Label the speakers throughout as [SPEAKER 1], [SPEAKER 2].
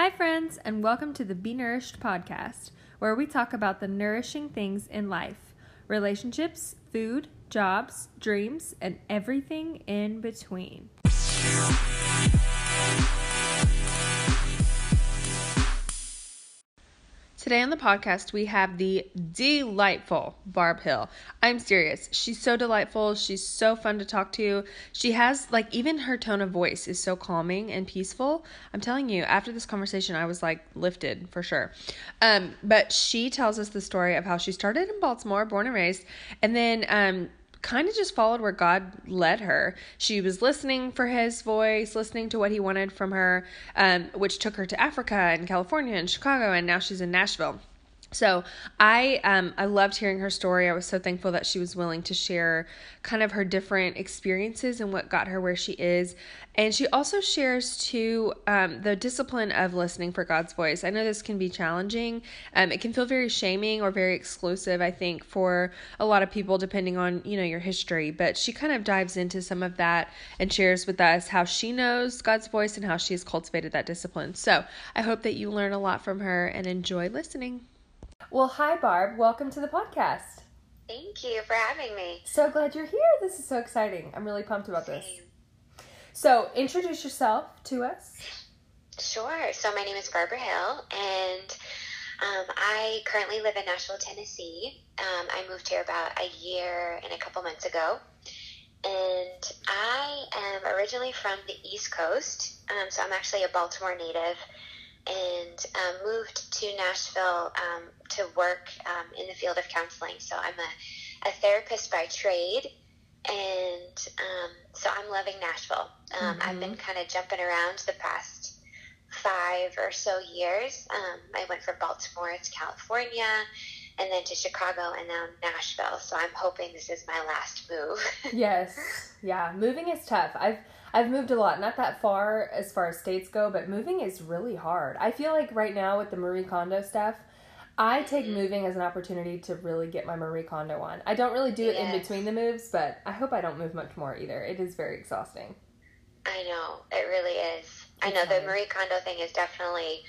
[SPEAKER 1] Hi, friends, and welcome to the Be Nourished podcast, where we talk about the nourishing things in life relationships, food, jobs, dreams, and everything in between. Today on the podcast, we have the delightful Barb Hill. I'm serious. She's so delightful. She's so fun to talk to. She has, like, even her tone of voice is so calming and peaceful. I'm telling you, after this conversation, I was like lifted for sure. Um, but she tells us the story of how she started in Baltimore, born and raised, and then um, kind of just followed where God led her. She was listening for his voice, listening to what he wanted from her, um, which took her to Africa and California and Chicago, and now she's in Nashville. So I um, I loved hearing her story. I was so thankful that she was willing to share kind of her different experiences and what got her where she is. And she also shares too um, the discipline of listening for God's voice. I know this can be challenging. Um, it can feel very shaming or very exclusive. I think for a lot of people, depending on you know your history. But she kind of dives into some of that and shares with us how she knows God's voice and how she has cultivated that discipline. So I hope that you learn a lot from her and enjoy listening. Well, hi, Barb. Welcome to the podcast.
[SPEAKER 2] Thank you for having me.
[SPEAKER 1] So glad you're here. This is so exciting. I'm really pumped about Same. this. So, introduce yourself to us.
[SPEAKER 2] Sure. So, my name is Barbara Hill, and um, I currently live in Nashville, Tennessee. Um, I moved here about a year and a couple months ago. And I am originally from the East Coast, um, so I'm actually a Baltimore native and um, moved to Nashville um, to work um, in the field of counseling. So I'm a, a therapist by trade, and um, so I'm loving Nashville. Um, mm-hmm. I've been kind of jumping around the past five or so years. Um, I went from Baltimore to California. And then to Chicago and now Nashville. So I'm hoping this is my last move.
[SPEAKER 1] yes. Yeah. Moving is tough. I've I've moved a lot, not that far as far as states go, but moving is really hard. I feel like right now with the Marie Kondo stuff, I take moving as an opportunity to really get my Marie Kondo on. I don't really do it yes. in between the moves, but I hope I don't move much more either. It is very exhausting.
[SPEAKER 2] I know, it really is. It's I know hard. the Marie Kondo thing is definitely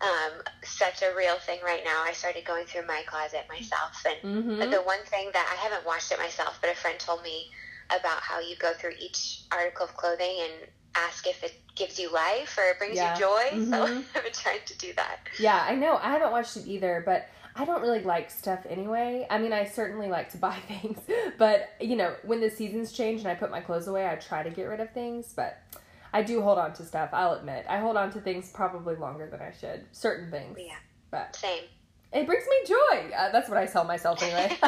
[SPEAKER 2] um, such a real thing right now. I started going through my closet myself, and mm-hmm. the one thing that I haven't watched it myself, but a friend told me about how you go through each article of clothing and ask if it gives you life or it brings yeah. you joy. Mm-hmm. So I've been trying to do that.
[SPEAKER 1] Yeah, I know. I haven't watched it either, but I don't really like stuff anyway. I mean, I certainly like to buy things, but you know, when the seasons change and I put my clothes away, I try to get rid of things, but I do hold on to stuff. I'll admit, I hold on to things probably longer than I should. Certain things.
[SPEAKER 2] Yeah.
[SPEAKER 1] But
[SPEAKER 2] same.
[SPEAKER 1] It brings me joy. Uh, that's what I tell myself anyway.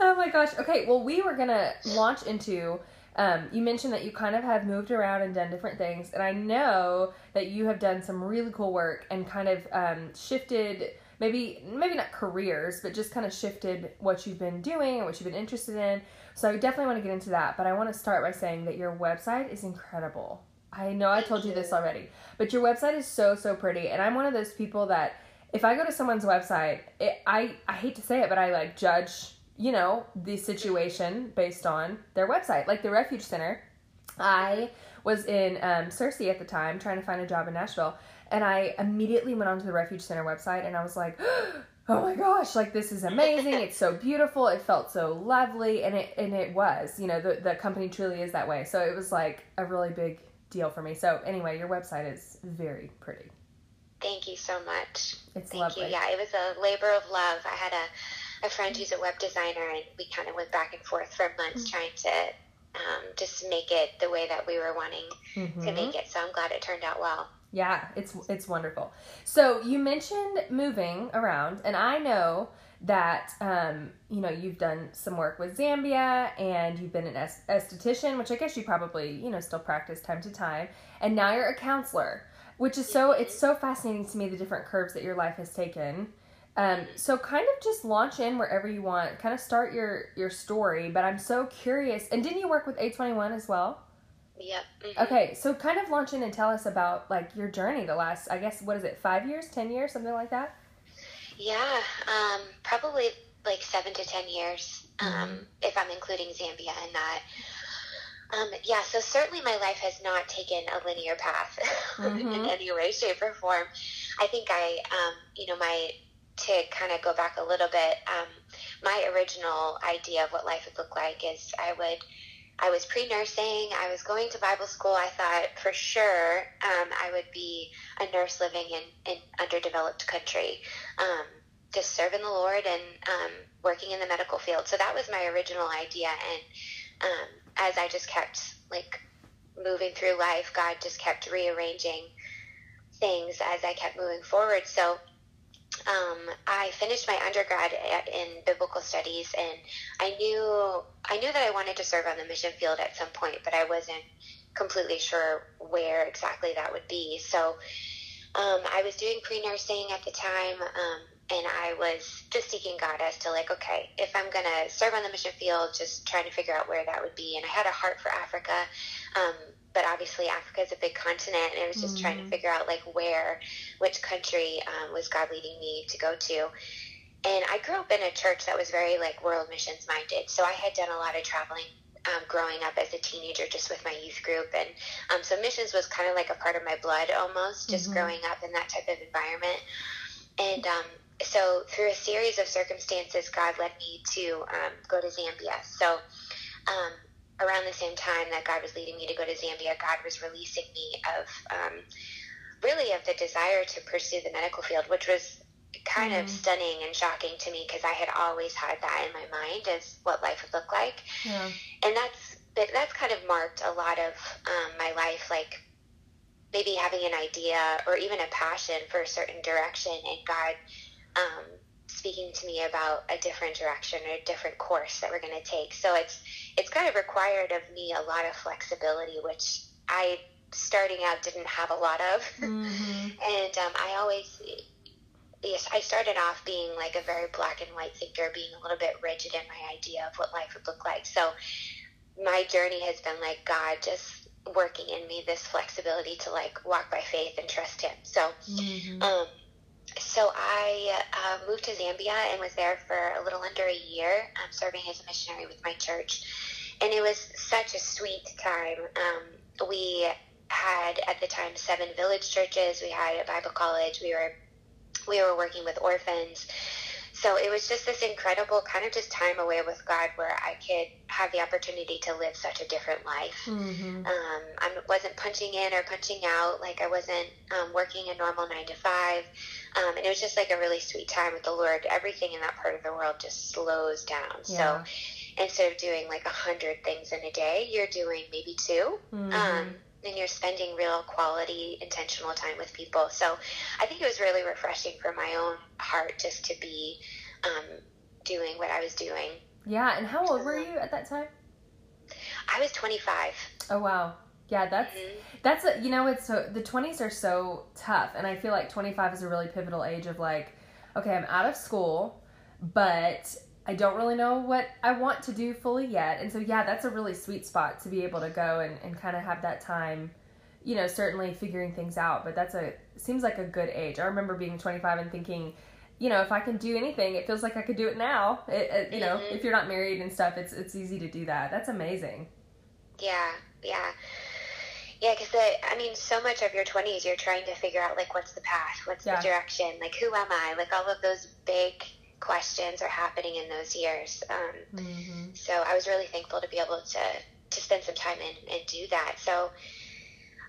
[SPEAKER 1] oh my gosh. Okay, well, we were gonna launch into. Um, you mentioned that you kind of have moved around and done different things, and I know that you have done some really cool work and kind of um, shifted maybe maybe not careers, but just kind of shifted what you've been doing and what you've been interested in. So I definitely want to get into that, but I want to start by saying that your website is incredible. I know I told you this already, but your website is so so pretty, and I'm one of those people that if I go to someone's website, it, I I hate to say it, but I like judge you know, the situation based on their website. Like the Refuge Center, I was in um, Searcy at the time trying to find a job in Nashville, and I immediately went onto the Refuge Center website and I was like, oh my gosh, like this is amazing. It's so beautiful. It felt so lovely, and it and it was. You know, the the company truly is that way. So it was like a really big deal for me. So anyway, your website is very pretty.
[SPEAKER 2] Thank you so much.
[SPEAKER 1] It's
[SPEAKER 2] Thank
[SPEAKER 1] lovely.
[SPEAKER 2] You. Yeah, it was a labor of love. I had a a friend who's a web designer, and we kind of went back and forth for months mm-hmm. trying to um, just make it the way that we were wanting mm-hmm. to make it. So I'm glad it turned out well.
[SPEAKER 1] Yeah, it's it's wonderful. So you mentioned moving around, and I know that um, you know you've done some work with Zambia, and you've been an esthetician, which I guess you probably you know still practice time to time, and now you're a counselor, which is so it's so fascinating to me the different curves that your life has taken. Um, so kind of just launch in wherever you want. Kind of start your your story. But I'm so curious. And didn't you work with A21 as well?
[SPEAKER 2] Yep.
[SPEAKER 1] Mm-hmm. Okay, so kind of launch in and tell us about like your journey the last, I guess, what is it, five years, ten years, something like that.
[SPEAKER 2] Yeah, um, probably like seven to ten years, um, mm-hmm. if I'm including Zambia in that. Um, yeah, so certainly my life has not taken a linear path mm-hmm. in any way, shape, or form. I think I, um, you know, my to kind of go back a little bit, um, my original idea of what life would look like is I would, I was pre nursing, I was going to Bible school. I thought for sure um, I would be a nurse living in an underdeveloped country, um, just serving the Lord and um, working in the medical field. So that was my original idea. And um, as I just kept like moving through life, God just kept rearranging things as I kept moving forward. So um, I finished my undergrad at, in biblical studies, and I knew I knew that I wanted to serve on the mission field at some point, but I wasn't completely sure where exactly that would be. So um, I was doing pre nursing at the time, um, and I was just seeking God as to like, okay, if I'm gonna serve on the mission field, just trying to figure out where that would be. And I had a heart for Africa. Um, but obviously Africa is a big continent, and I was just mm-hmm. trying to mm-hmm. figure out like where, which country um, was God leading me to go to. And I grew up in a church that was very like world missions minded, so I had done a lot of traveling um, growing up as a teenager, just with my youth group, and um, so missions was kind of like a part of my blood almost, just mm-hmm. growing up in that type of environment. And um, so through a series of circumstances, God led me to um, go to Zambia. So um, around the same time that God was leading me to go to Zambia, God was releasing me of um, really of the desire to pursue the medical field, which was kind mm. of stunning and shocking to me because I had always had that in my mind as what life would look like. Yeah. And that's that's kind of marked a lot of um, my life, like maybe having an idea or even a passion for a certain direction, and God um, speaking to me about a different direction or a different course that we're going to take. So it's it's kind of required of me a lot of flexibility, which I starting out didn't have a lot of. Mm-hmm. and um, I always yes, I started off being like a very black and white thinker, being a little bit rigid in my idea of what life would look like. So my journey has been like God just working in me this flexibility to like walk by faith and trust Him. So. Mm-hmm. Um, so I uh, moved to Zambia and was there for a little under a year, um, serving as a missionary with my church, and it was such a sweet time. Um, we had at the time seven village churches. We had a Bible college. We were we were working with orphans. So it was just this incredible kind of just time away with God where I could have the opportunity to live such a different life. Mm-hmm. Um, I wasn't punching in or punching out. Like I wasn't um, working a normal nine to five. Um, and it was just like a really sweet time with the Lord. Everything in that part of the world just slows down. Yeah. So instead of doing like a hundred things in a day, you're doing maybe 2 mm-hmm. um, and you're spending real quality, intentional time with people. So I think it was really refreshing for my own heart just to be um, doing what I was doing.
[SPEAKER 1] Yeah, and how old were you at that time?
[SPEAKER 2] I was 25.
[SPEAKER 1] Oh wow. Yeah, that's mm-hmm. that's a, you know it's so the 20s are so tough and I feel like 25 is a really pivotal age of like okay, I'm out of school, but I don't really know what I want to do fully yet. And so yeah, that's a really sweet spot to be able to go and, and kind of have that time, you know, certainly figuring things out, but that's a seems like a good age. I remember being 25 and thinking you know, if I can do anything, it feels like I could do it now. It, it, you know, mm-hmm. if you're not married and stuff, it's it's easy to do that. That's amazing.
[SPEAKER 2] Yeah, yeah. Yeah, because I mean, so much of your 20s, you're trying to figure out, like, what's the path? What's yeah. the direction? Like, who am I? Like, all of those big questions are happening in those years. Um, mm-hmm. So I was really thankful to be able to, to spend some time and, and do that. So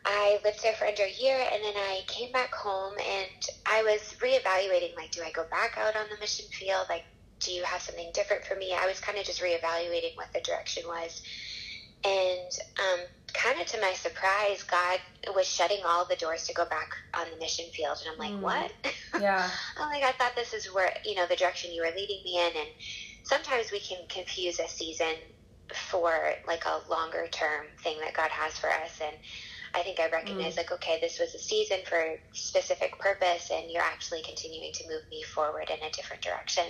[SPEAKER 2] I lived there for under a year, and then I came back home, and I was reevaluating, like, do I go back out on the mission field? Like, do you have something different for me? I was kind of just reevaluating what the direction was. And um, kind of to my surprise, God was shutting all the doors to go back on the mission field. And I'm like, mm. what?
[SPEAKER 1] Yeah.
[SPEAKER 2] I'm like, I thought this is where, you know, the direction you were leading me in. And sometimes we can confuse a season for like a longer term thing that God has for us. And I think I recognize mm. like, okay, this was a season for a specific purpose, and you're actually continuing to move me forward in a different direction.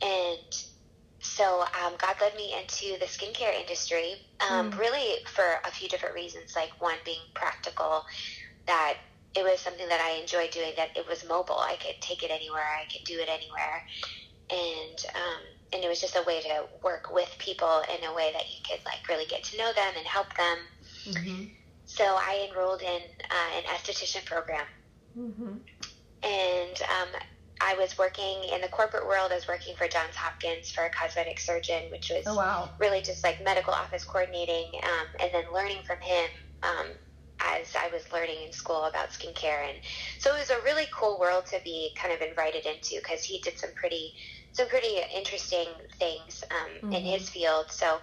[SPEAKER 2] And so um, God led me into the skincare industry, um, mm. really for a few different reasons. Like one being practical, that it was something that I enjoyed doing. That it was mobile. I could take it anywhere. I could do it anywhere. And um, and it was just a way to work with people in a way that you could like really get to know them and help them. Mm-hmm. So I enrolled in uh, an esthetician program, mm-hmm. and um, I was working in the corporate world. I was working for Johns Hopkins for a cosmetic surgeon, which was
[SPEAKER 1] oh, wow.
[SPEAKER 2] really just like medical office coordinating, um, and then learning from him um, as I was learning in school about skincare. And so it was a really cool world to be kind of invited into because he did some pretty some pretty interesting things um, mm-hmm. in his field. So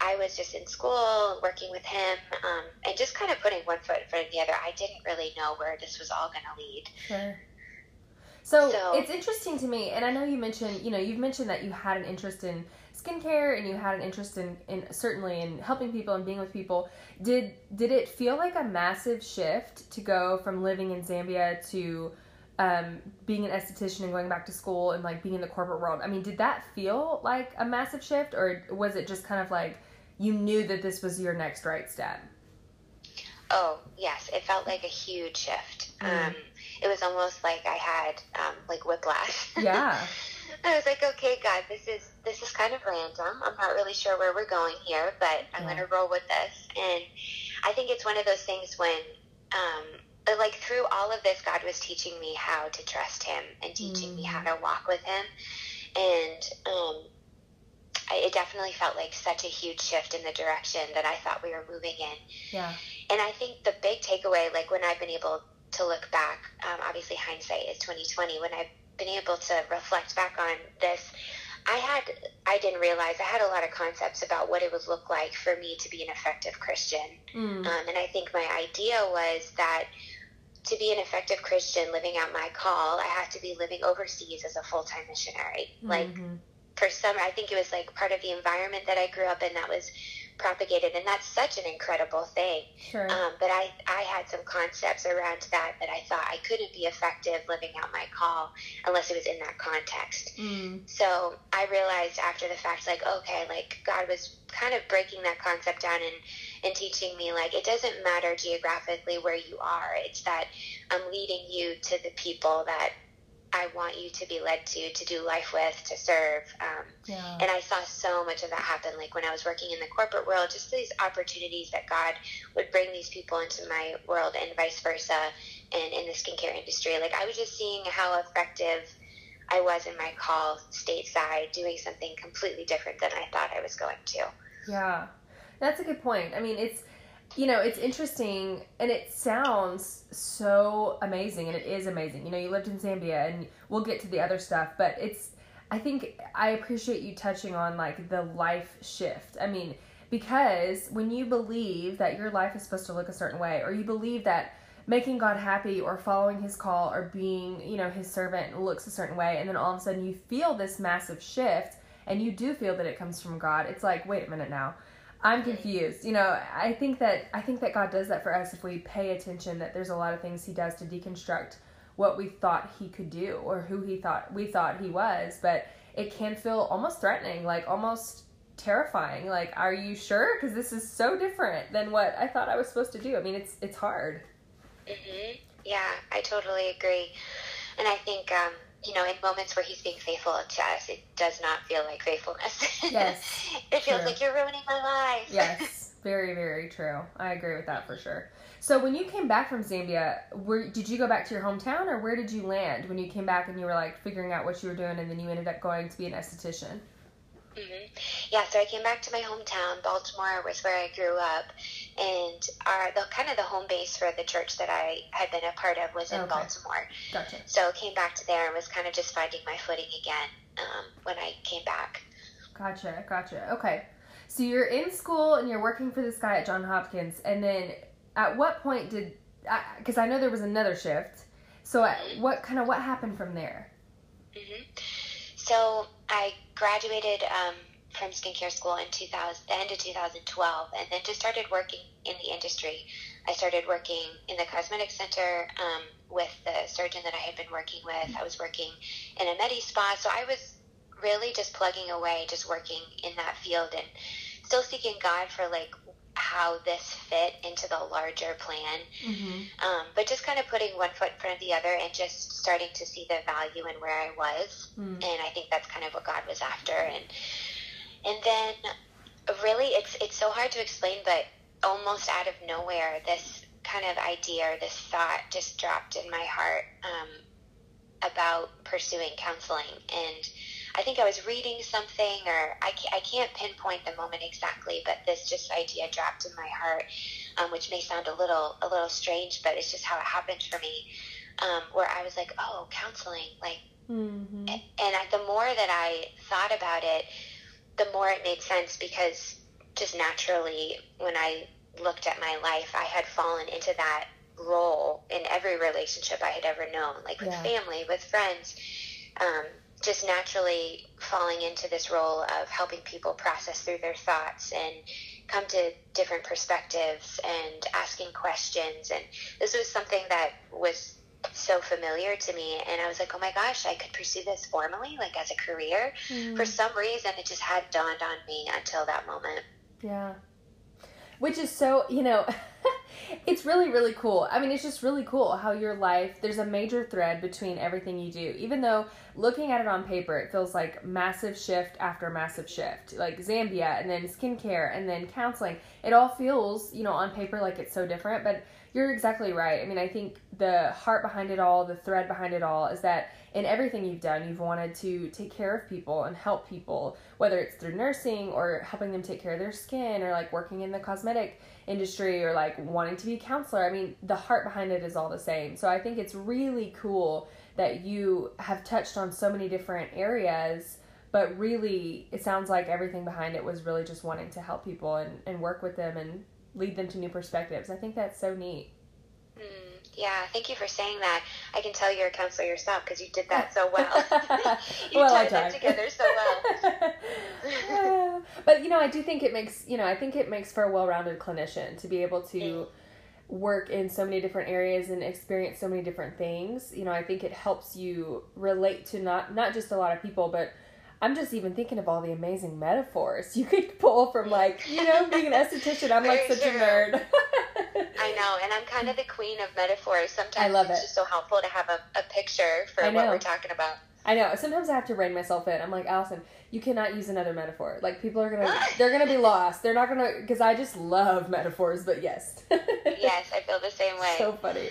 [SPEAKER 2] I was just in school working with him um, and just kind of putting one foot in front of the other. I didn't really know where this was all going to lead.
[SPEAKER 1] Sure. So, so, it's interesting to me, and I know you mentioned, you know, you've mentioned that you had an interest in skincare and you had an interest in, in certainly in helping people and being with people. Did did it feel like a massive shift to go from living in Zambia to um, being an esthetician and going back to school and like being in the corporate world? I mean, did that feel like a massive shift, or was it just kind of like you knew that this was your next right step?
[SPEAKER 2] Oh yes, it felt like a huge shift. Mm. Um, it was almost like I had um, like whiplash.
[SPEAKER 1] Yeah.
[SPEAKER 2] I was like, okay, God, this is this is kind of random. I'm not really sure where we're going here, but I'm yeah. to roll with this. And I think it's one of those things when, um, like through all of this, God was teaching me how to trust Him and teaching mm. me how mm. to walk with Him. And um, I, it definitely felt like such a huge shift in the direction that I thought we were moving in.
[SPEAKER 1] Yeah.
[SPEAKER 2] And I think the big takeaway, like when I've been able to look back. Um, obviously, hindsight is twenty twenty. When I've been able to reflect back on this, I had I didn't realize I had a lot of concepts about what it would look like for me to be an effective Christian, mm. um, and I think my idea was that to be an effective Christian living out my call, I had to be living overseas as a full time missionary. Mm-hmm. Like for some, I think it was like part of the environment that I grew up in that was propagated and that's such an incredible thing
[SPEAKER 1] sure.
[SPEAKER 2] Um, but I, I had some concepts around that that i thought i couldn't be effective living out my call unless it was in that context mm. so i realized after the fact like okay like god was kind of breaking that concept down and and teaching me like it doesn't matter geographically where you are it's that i'm leading you to the people that I want you to be led to, to do life with, to serve. Um, yeah. And I saw so much of that happen. Like when I was working in the corporate world, just these opportunities that God would bring these people into my world and vice versa. And in the skincare industry, like I was just seeing how effective I was in my call stateside, doing something completely different than I thought I was going to.
[SPEAKER 1] Yeah, that's a good point. I mean, it's you know, it's interesting and it sounds so amazing and it is amazing. You know, you lived in Zambia and we'll get to the other stuff, but it's I think I appreciate you touching on like the life shift. I mean, because when you believe that your life is supposed to look a certain way or you believe that making God happy or following his call or being, you know, his servant looks a certain way and then all of a sudden you feel this massive shift and you do feel that it comes from God. It's like, wait a minute now I'm confused. You know, I think that I think that God does that for us if we pay attention that there's a lot of things he does to deconstruct what we thought he could do or who he thought we thought he was, but it can feel almost threatening, like almost terrifying. Like, are you sure? Because this is so different than what I thought I was supposed to do. I mean, it's it's hard.
[SPEAKER 2] Mhm. Yeah, I totally agree, and I think um, you know, in moments where he's being faithful to us, it does not feel like faithfulness.
[SPEAKER 1] Yes.
[SPEAKER 2] it feels true. like you're ruining my life.
[SPEAKER 1] yes. Very, very true. I agree with that for sure. So when you came back from Zambia, where did you go back to your hometown or where did you land when you came back and you were like figuring out what you were doing and then you ended up going to be an esthetician?
[SPEAKER 2] Mm-hmm. Yeah, so I came back to my hometown. Baltimore was where I grew up, and our the kind of the home base for the church that I had been a part of was in okay. Baltimore.
[SPEAKER 1] Gotcha.
[SPEAKER 2] So came back to there and was kind of just finding my footing again um, when I came back.
[SPEAKER 1] Gotcha, gotcha. Okay, so you're in school and you're working for this guy at John Hopkins, and then at what point did? Because I, I know there was another shift. So mm-hmm. what kind of what happened from there?
[SPEAKER 2] Mm-hmm. So I graduated um, from skincare school in 2000, the end of 2012, and then just started working in the industry. I started working in the cosmetic center um, with the surgeon that I had been working with. I was working in a med spa, so I was really just plugging away, just working in that field and still seeking God for like how this fit into the larger plan. Mm-hmm. Um, but just kind of putting one foot in front of the other and just starting to see the value in where I was. Mm. And I think that's kind of what God was after. And and then really it's it's so hard to explain, but almost out of nowhere, this kind of idea or this thought just dropped in my heart um, about pursuing counseling. And I think I was reading something, or I can't, I can't pinpoint the moment exactly, but this just idea dropped in my heart, um, which may sound a little a little strange, but it's just how it happened for me. Um, where I was like, oh, counseling, like, mm-hmm. and I, the more that I thought about it, the more it made sense because just naturally, when I looked at my life, I had fallen into that role in every relationship I had ever known, like with yeah. family, with friends. Um, just naturally falling into this role of helping people process through their thoughts and come to different perspectives and asking questions. And this was something that was so familiar to me. And I was like, oh my gosh, I could pursue this formally, like as a career. Mm. For some reason, it just hadn't dawned on me until that moment.
[SPEAKER 1] Yeah. Which is so, you know. it's really really cool. I mean it's just really cool how your life there's a major thread between everything you do. Even though looking at it on paper it feels like massive shift after massive shift like zambia and then skincare and then counseling. It all feels you know on paper like it's so different but you're exactly right. I mean i think the heart behind it all the thread behind it all is that in everything you've done you've wanted to take care of people and help people whether it's through nursing or helping them take care of their skin or like working in the cosmetic industry or like wanting to be a counselor. I mean, the heart behind it is all the same. So I think it's really cool that you have touched on so many different areas, but really it sounds like everything behind it was really just wanting to help people and, and work with them and lead them to new perspectives. I think that's so neat. Hmm.
[SPEAKER 2] Yeah, thank you for saying that. I can tell you're a counselor yourself because you did that so well. you
[SPEAKER 1] well,
[SPEAKER 2] tied it together so
[SPEAKER 1] well. but you know, I do think it makes you know I think it makes for a well-rounded clinician to be able to. Mm. Work in so many different areas and experience so many different things. You know, I think it helps you relate to not not just a lot of people, but I'm just even thinking of all the amazing metaphors you could pull from like, you know, being an esthetician. I'm like such true. a nerd.
[SPEAKER 2] I know, and I'm kind of the queen of metaphors. Sometimes
[SPEAKER 1] I love
[SPEAKER 2] it's
[SPEAKER 1] it.
[SPEAKER 2] just so helpful to have a, a picture for what we're talking about.
[SPEAKER 1] I know. Sometimes I have to rein myself in. I'm like, Allison, you cannot use another metaphor. Like people are gonna, they're gonna be lost. They're not gonna, because I just love metaphors. But yes.
[SPEAKER 2] yes, I feel the same way.
[SPEAKER 1] So funny.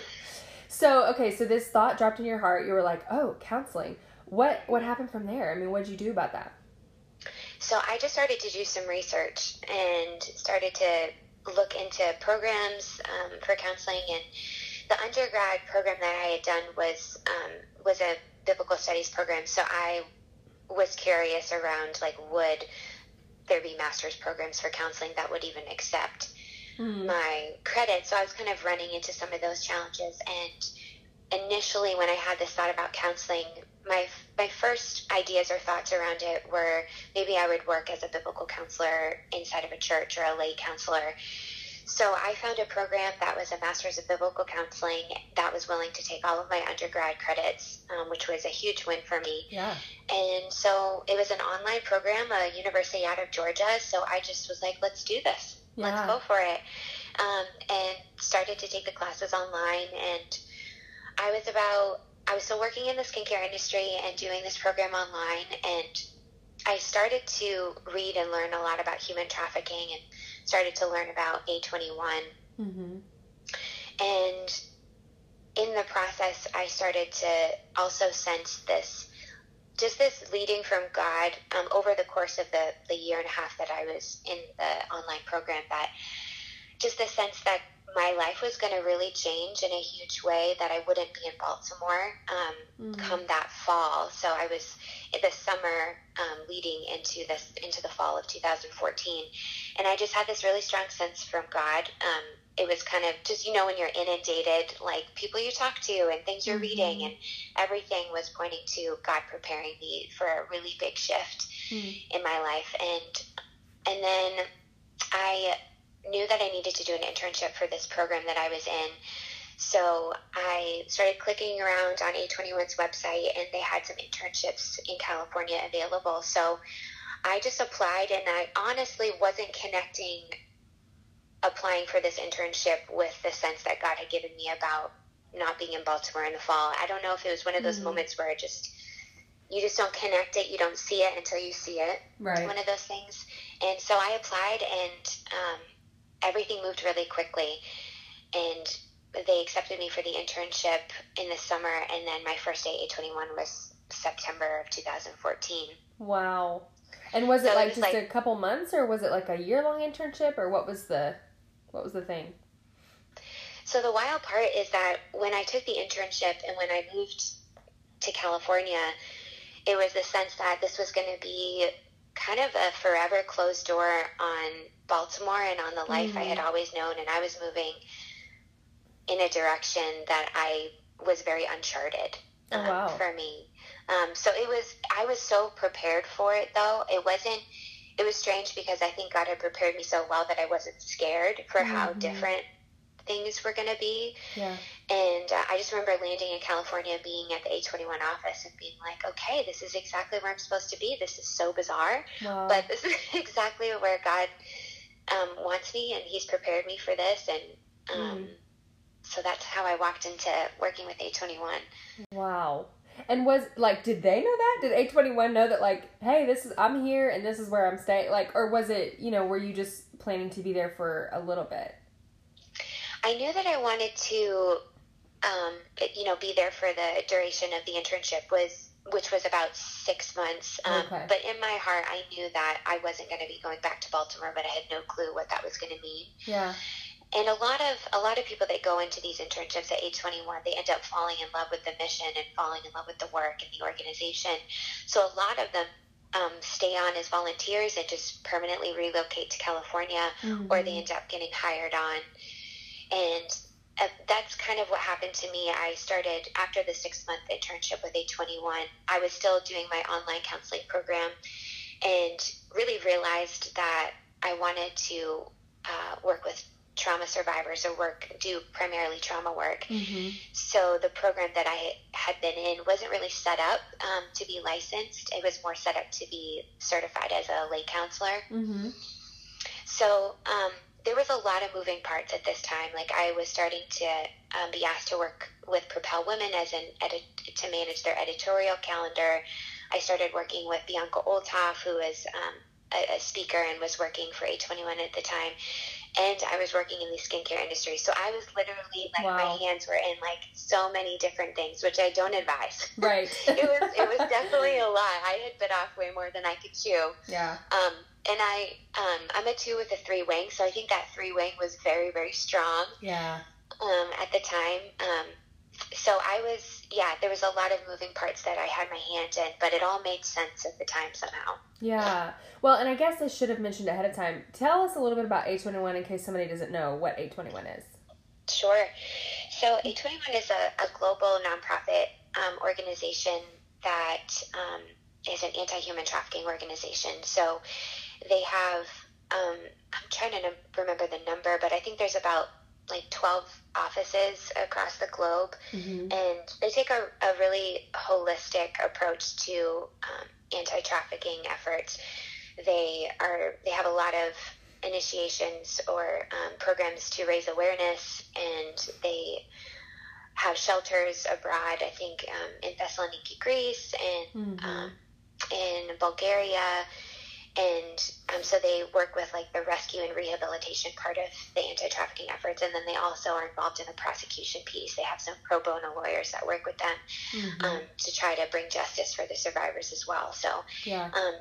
[SPEAKER 1] So okay, so this thought dropped in your heart. You were like, oh, counseling. What what happened from there? I mean, what did you do about that?
[SPEAKER 2] So I just started to do some research and started to look into programs um, for counseling. And the undergrad program that I had done was um, was a biblical studies program. So I was curious around like would there be master's programs for counseling that would even accept mm. my credit? So I was kind of running into some of those challenges and initially when I had this thought about counseling, my my first ideas or thoughts around it were maybe I would work as a biblical counselor inside of a church or a lay counselor. So I found a program that was a master's of biblical counseling that was willing to take all of my undergrad credits, um, which was a huge win for me.
[SPEAKER 1] Yeah.
[SPEAKER 2] And so it was an online program, a university out of Georgia. So I just was like, let's do this. Yeah. Let's go for it. Um, and started to take the classes online and I was about, I was still working in the skincare industry and doing this program online. And I started to read and learn a lot about human trafficking and started to learn about A21. Mm-hmm. And in the process, I started to also sense this just this leading from God um, over the course of the, the year and a half that I was in the online program that just the sense that my life was going to really change in a huge way that I wouldn't be in Baltimore um, mm-hmm. come that fall. So I was in the summer um, leading into this into the fall of 2014, and I just had this really strong sense from God. Um, it was kind of just you know when you're inundated, like people you talk to and things you're mm-hmm. reading, and everything was pointing to God preparing me for a really big shift mm-hmm. in my life, and and then I knew that I needed to do an internship for this program that I was in. So I started clicking around on A21's website and they had some internships in California available. So I just applied and I honestly wasn't connecting applying for this internship with the sense that God had given me about not being in Baltimore in the fall. I don't know if it was one of those mm-hmm. moments where it just you just don't connect it, you don't see it until you see it.
[SPEAKER 1] Right.
[SPEAKER 2] One of those things. And so I applied, and um, everything moved really quickly. And they accepted me for the internship in the summer, and then my first day at A21 was September of 2014.
[SPEAKER 1] Wow. And was it so like was just like, a couple months, or was it like a year long internship, or what was the what was the thing?
[SPEAKER 2] So the wild part is that when I took the internship and when I moved to California, it was the sense that this was going to be kind of a forever closed door on Baltimore and on the life mm-hmm. I had mm-hmm. always known, and I was moving in a direction that I was very uncharted
[SPEAKER 1] oh, um, wow.
[SPEAKER 2] for me. Um, so it was, I was so prepared for it though. It wasn't, it was strange because I think God had prepared me so well that I wasn't scared for mm-hmm. how different things were going to be.
[SPEAKER 1] Yeah.
[SPEAKER 2] And uh, I just remember landing in California, being at the A21 office, and being like, okay, this is exactly where I'm supposed to be. This is so bizarre. Wow. But this is exactly where God um, wants me, and He's prepared me for this. And um, mm. so that's how I walked into working with A21.
[SPEAKER 1] Wow. And was like, did they know that? Did A twenty one know that? Like, hey, this is I'm here and this is where I'm staying. Like, or was it you know were you just planning to be there for a little bit?
[SPEAKER 2] I knew that I wanted to, um, you know, be there for the duration of the internship was which was about six months. Um, okay. But in my heart, I knew that I wasn't going to be going back to Baltimore, but I had no clue what that was going to mean.
[SPEAKER 1] Yeah
[SPEAKER 2] and a lot of a lot of people that go into these internships at A21, they end up falling in love with the mission and falling in love with the work and the organization. So a lot of them um, stay on as volunteers and just permanently relocate to California, mm-hmm. or they end up getting hired on. And uh, that's kind of what happened to me. I started after the six month internship with A21. I was still doing my online counseling program, and really realized that I wanted to uh, work with trauma survivors or work do primarily trauma work. Mm-hmm. So the program that I had been in wasn't really set up um, to be licensed. It was more set up to be certified as a lay counselor.
[SPEAKER 1] Mm-hmm.
[SPEAKER 2] So um, there was a lot of moving parts at this time. Like I was starting to um, be asked to work with Propel Women as an edit to manage their editorial calendar. I started working with Bianca Olthoff, who is um, a, a speaker and was working for A21 at the time and I was working in the skincare industry. So I was literally like wow. my hands were in like so many different things, which I don't advise.
[SPEAKER 1] Right.
[SPEAKER 2] it was it was definitely a lot. I had bit off way more than I could chew.
[SPEAKER 1] Yeah.
[SPEAKER 2] Um, and I um, I'm a two with a three wing, so I think that three wing was very very strong.
[SPEAKER 1] Yeah.
[SPEAKER 2] Um, at the time, um, so I was, yeah, there was a lot of moving parts that I had my hand in, but it all made sense at the time somehow.
[SPEAKER 1] Yeah. Well, and I guess I should have mentioned ahead of time. Tell us a little bit about A21 in case somebody doesn't know what A21 is.
[SPEAKER 2] Sure. So A21 is a, a global nonprofit um, organization that um, is an anti-human trafficking organization. So they have, um, I'm trying to remember the number, but I think there's about like 12 offices across the globe mm-hmm. and they take a, a, really holistic approach to um, anti-trafficking efforts they are they have a lot of initiations or um, programs to raise awareness and they have shelters abroad i think um, in thessaloniki greece and mm-hmm. Um, in bulgaria and um, so they work with like the rescue and rehabilitation part of the anti-trafficking efforts and then they also are involved in the prosecution piece they have some pro bono lawyers that work with them mm-hmm. um, to try to bring justice for the survivors as well so
[SPEAKER 1] yeah.
[SPEAKER 2] um,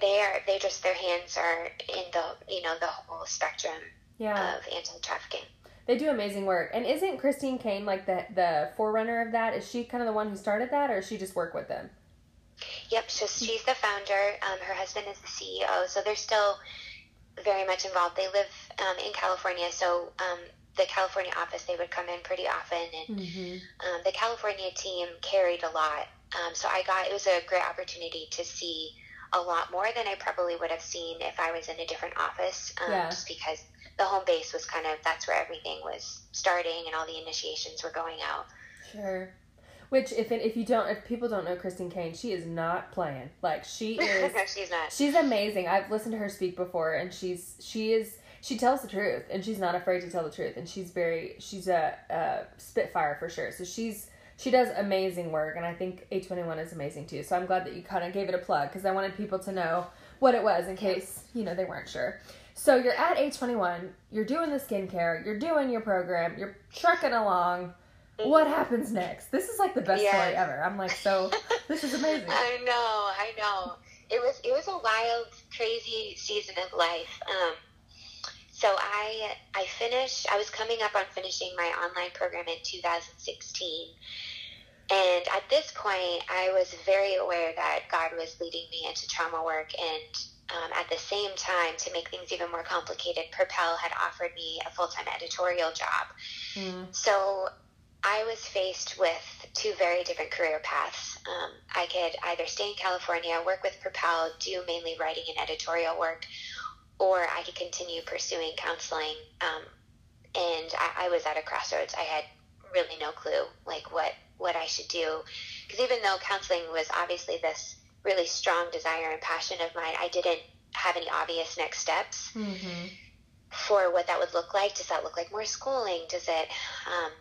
[SPEAKER 2] they are they just their hands are in the you know the whole spectrum
[SPEAKER 1] yeah.
[SPEAKER 2] of anti-trafficking
[SPEAKER 1] they do amazing work and isn't christine caine like the the forerunner of that is she kind of the one who started that or she just work with them
[SPEAKER 2] Yep, so she's the founder. Um, her husband is the CEO, so they're still very much involved. They live um, in California, so um, the California office they would come in pretty often, and mm-hmm. Um, the California team carried a lot. Um, so I got it was a great opportunity to see a lot more than I probably would have seen if I was in a different office, um, yeah. just because the home base was kind of that's where everything was starting and all the initiations were going out.
[SPEAKER 1] Sure. Which, if it, if you don't, if people don't know Kristen Caine, she is not playing. Like she is.
[SPEAKER 2] she's not.
[SPEAKER 1] She's amazing. I've listened to her speak before, and she's she is she tells the truth and she's not afraid to tell the truth and she's very she's a, a spitfire for sure so she's she does amazing work and i think a21 is amazing too so i'm glad that you kind of gave it a plug because i wanted people to know what it was in case you know they weren't sure so you're at a21 you're doing the skincare you're doing your program you're trucking along what happens next this is like the best
[SPEAKER 2] Yeah.
[SPEAKER 1] story ever i'm like so this is amazing
[SPEAKER 2] I know, I know. It was it was a wild, crazy season of life. Um, so I I finished. I was coming up on finishing my online program in 2016, and at this point, I was very aware that God was leading me into trauma work, and um, at the same time, to make things even more complicated, Propel had offered me a full time editorial job.
[SPEAKER 1] Mm.
[SPEAKER 2] So I was faced with two very different career paths. Um, I could either stay in California, work with Propel, do mainly writing and editorial work, or I could continue pursuing counseling. Um, and I, I was at a crossroads. I had really no clue like what what I should do because even though counseling was obviously this really strong desire and passion of mine, I didn't have any obvious next steps
[SPEAKER 1] Mm-hmm.
[SPEAKER 2] for what that would look like. Does that look like more schooling? Does it um,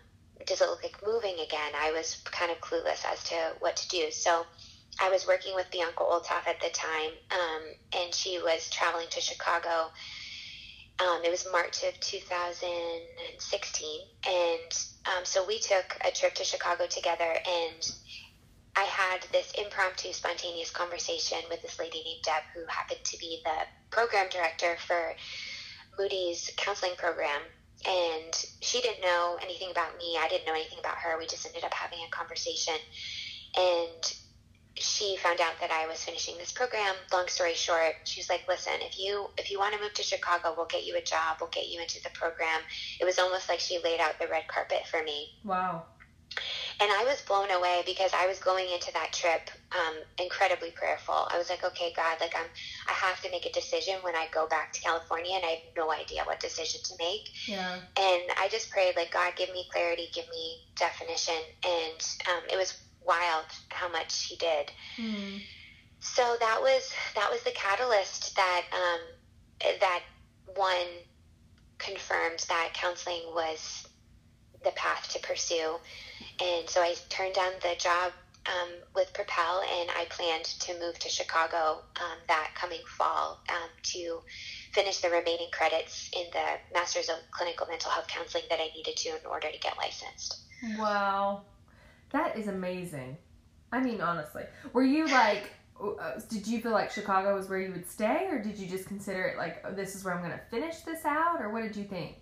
[SPEAKER 2] does it look like moving again? I was kind of clueless as to what to do. So I was working with Bianca Olthoff at the time, um, and she was traveling to Chicago. Um, it was March of 2016, and um, so we took a trip to Chicago together, and I had this impromptu, spontaneous conversation with this lady named Deb, who happened to be the program director for Moody's counseling program. And she didn't know anything about me. I didn't know anything about her. We just ended up having a conversation. And she found out that I was finishing this program. Long story short, she was like, "Listen, if you if you want to move to Chicago, we'll get you a job. We'll get you into the program." It was almost like she laid out the red carpet for me.
[SPEAKER 1] wow
[SPEAKER 2] And I was blown away because I was going into that trip um, incredibly prayerful. I was like, okay, God, like I'm, I have to make a decision when I go back to California, and I have no idea what decision to make.
[SPEAKER 1] yeah
[SPEAKER 2] And I just prayed, like, God, give me clarity, give me definition, and um, it was wild how much He did.
[SPEAKER 1] mm.
[SPEAKER 2] So that was that was the catalyst that um, that one confirmed that counseling was the path to pursue, and so I turned down the job um, with Propel, and I planned to move to Chicago um, that coming fall um, to finish the remaining credits in the Masters of Clinical Mental Health Counseling that I needed to in order to get licensed.
[SPEAKER 1] Wow. That is amazing. I mean, honestly. Were you like, uh, did you feel like Chicago was where you would stay, or did you just consider it like, oh, this is where I'm going to finish this out, or what did you think?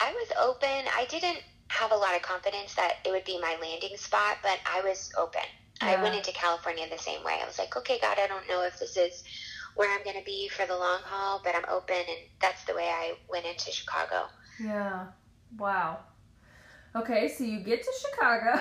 [SPEAKER 2] I was open. I didn't have a lot of confidence that it would be my landing spot, but I was open. I went into California the same way. I was like, okay, God, I don't know if this is where I'm going to be for the long haul, but I'm open, and that's the way I went into Chicago.
[SPEAKER 1] Yeah. Wow. Okay, so you get to Chicago.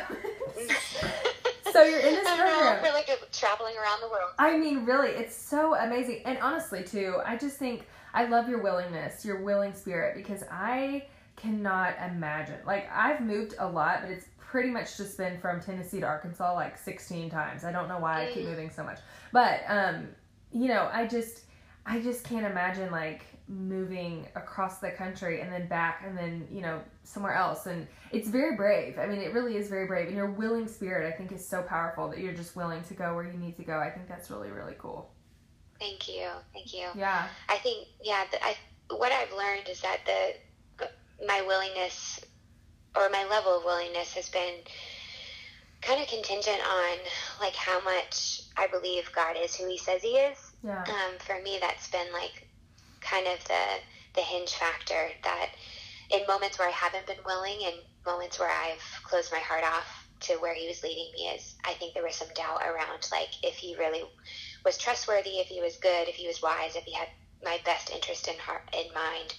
[SPEAKER 1] so you're in this
[SPEAKER 2] I don't know,
[SPEAKER 1] program.
[SPEAKER 2] like traveling around the world.
[SPEAKER 1] I mean, really, it's so amazing. And honestly, too, I just think I love your willingness, your willing spirit, because I cannot imagine. Like, I've moved a lot, but it's pretty much just been from Tennessee to Arkansas like 16 times. I don't know why I keep moving so much. But, um, you know, I just, I just can't imagine like moving across the country and then back and then, you know, somewhere else. And it's very brave. I mean, it really is very brave. And your willing spirit, I think, is so powerful that you're just willing to go where you need to go. I think that's really, really cool.
[SPEAKER 2] Thank you, thank you.
[SPEAKER 1] Yeah.
[SPEAKER 2] I think, yeah, the, I, what I've learned is that the my willingness or my level of willingness has been kind of contingent on like how much I believe God is who He says He is.
[SPEAKER 1] Yeah.
[SPEAKER 2] Um, for me, that's been like kind of the the hinge factor that in moments where I haven't been willing and moments where I've closed my heart off to where He was leading me is I think there was some doubt around like if He really was trustworthy, if He was good, if He was wise, if He had my best interest in heart in mind.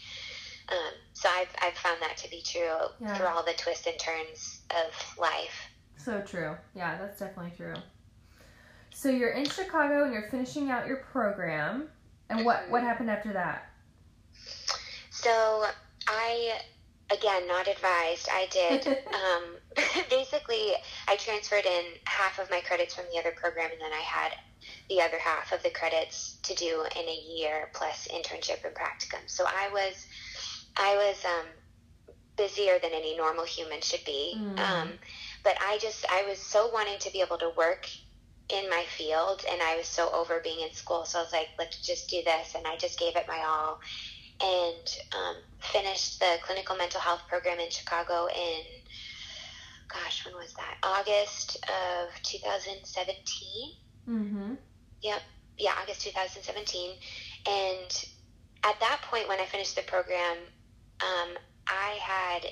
[SPEAKER 2] Um, so I've I've found that to be true
[SPEAKER 1] Yeah.
[SPEAKER 2] through all the twists and turns of life.
[SPEAKER 1] So true. Yeah, that's definitely true. So you're in Chicago and you're finishing out your program. And what what happened after that?
[SPEAKER 2] So I, again, not advised. I did. um, basically, I transferred in half of my credits from the other program, and then I had the other half of the credits to do in a year plus internship and practicum. So I was, I was um, busier than any normal human should be. Mm. Um, but I just, I was so wanting to be able to work in my field and I was so over being in school. So I was like, let's just do this. And I just gave it my all and um, finished the clinical mental health program in Chicago in, gosh, when was that? August of 2017. Mm-hmm. Yep. Yeah, August 2017. And at that point, when I finished the program, um, I had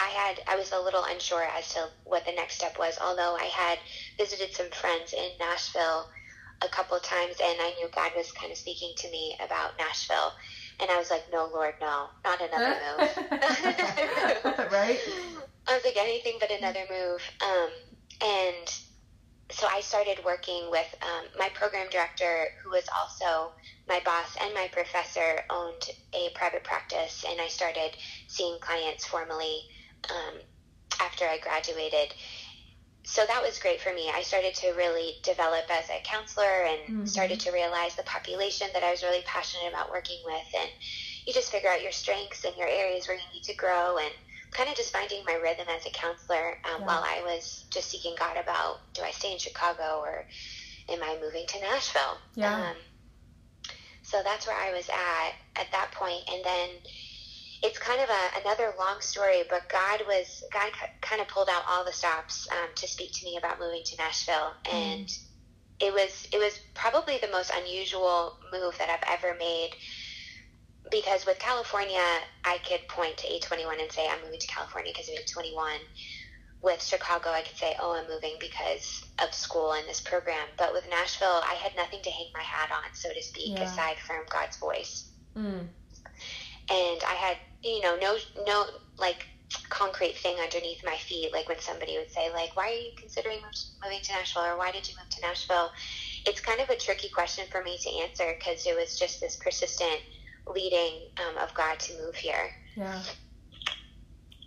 [SPEAKER 2] I had I was a little unsure as to what the next step was. Although I had visited some friends in Nashville a couple of times, and I knew God was kind of speaking to me about Nashville, and I was like, "No, Lord, no, not another move."
[SPEAKER 1] right?
[SPEAKER 2] I was like, anything but another move. Um, and so I started working with um, my program director, who was also my boss and my professor, owned a private practice, and I started seeing clients formally um, after I graduated. So that was great for me. I started to really develop as a counselor and mm-hmm. started to realize the population that I was really passionate about working with. And you just figure out your strengths and your areas where you need to grow and kind of just finding my rhythm as a counselor um, yeah. while I was just seeking God about do I stay in Chicago or am I moving to Nashville?
[SPEAKER 1] Yeah. Um,
[SPEAKER 2] so that's where I was at at that point, and then it's kind of a, another long story, but God was God kind of pulled out all the stops um, to speak to me about moving to Nashville, mm. and it was it was probably the most unusual move that I've ever made. Because with California, I could point to A21 and say I'm moving to California because of A21. With Chicago, I could say, oh, I'm moving because of school and this program. But with Nashville, I had nothing to hang my hat on, so to speak, yeah. aside from God's voice. Mm. And I had you know, no, no, like concrete thing underneath my feet. Like when somebody would say, like, why are you considering moving to Nashville or why did you move to Nashville? It's kind of a tricky question for me to answer because it was just this persistent leading um, of God to move here.
[SPEAKER 1] Yeah.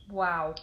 [SPEAKER 1] Wow.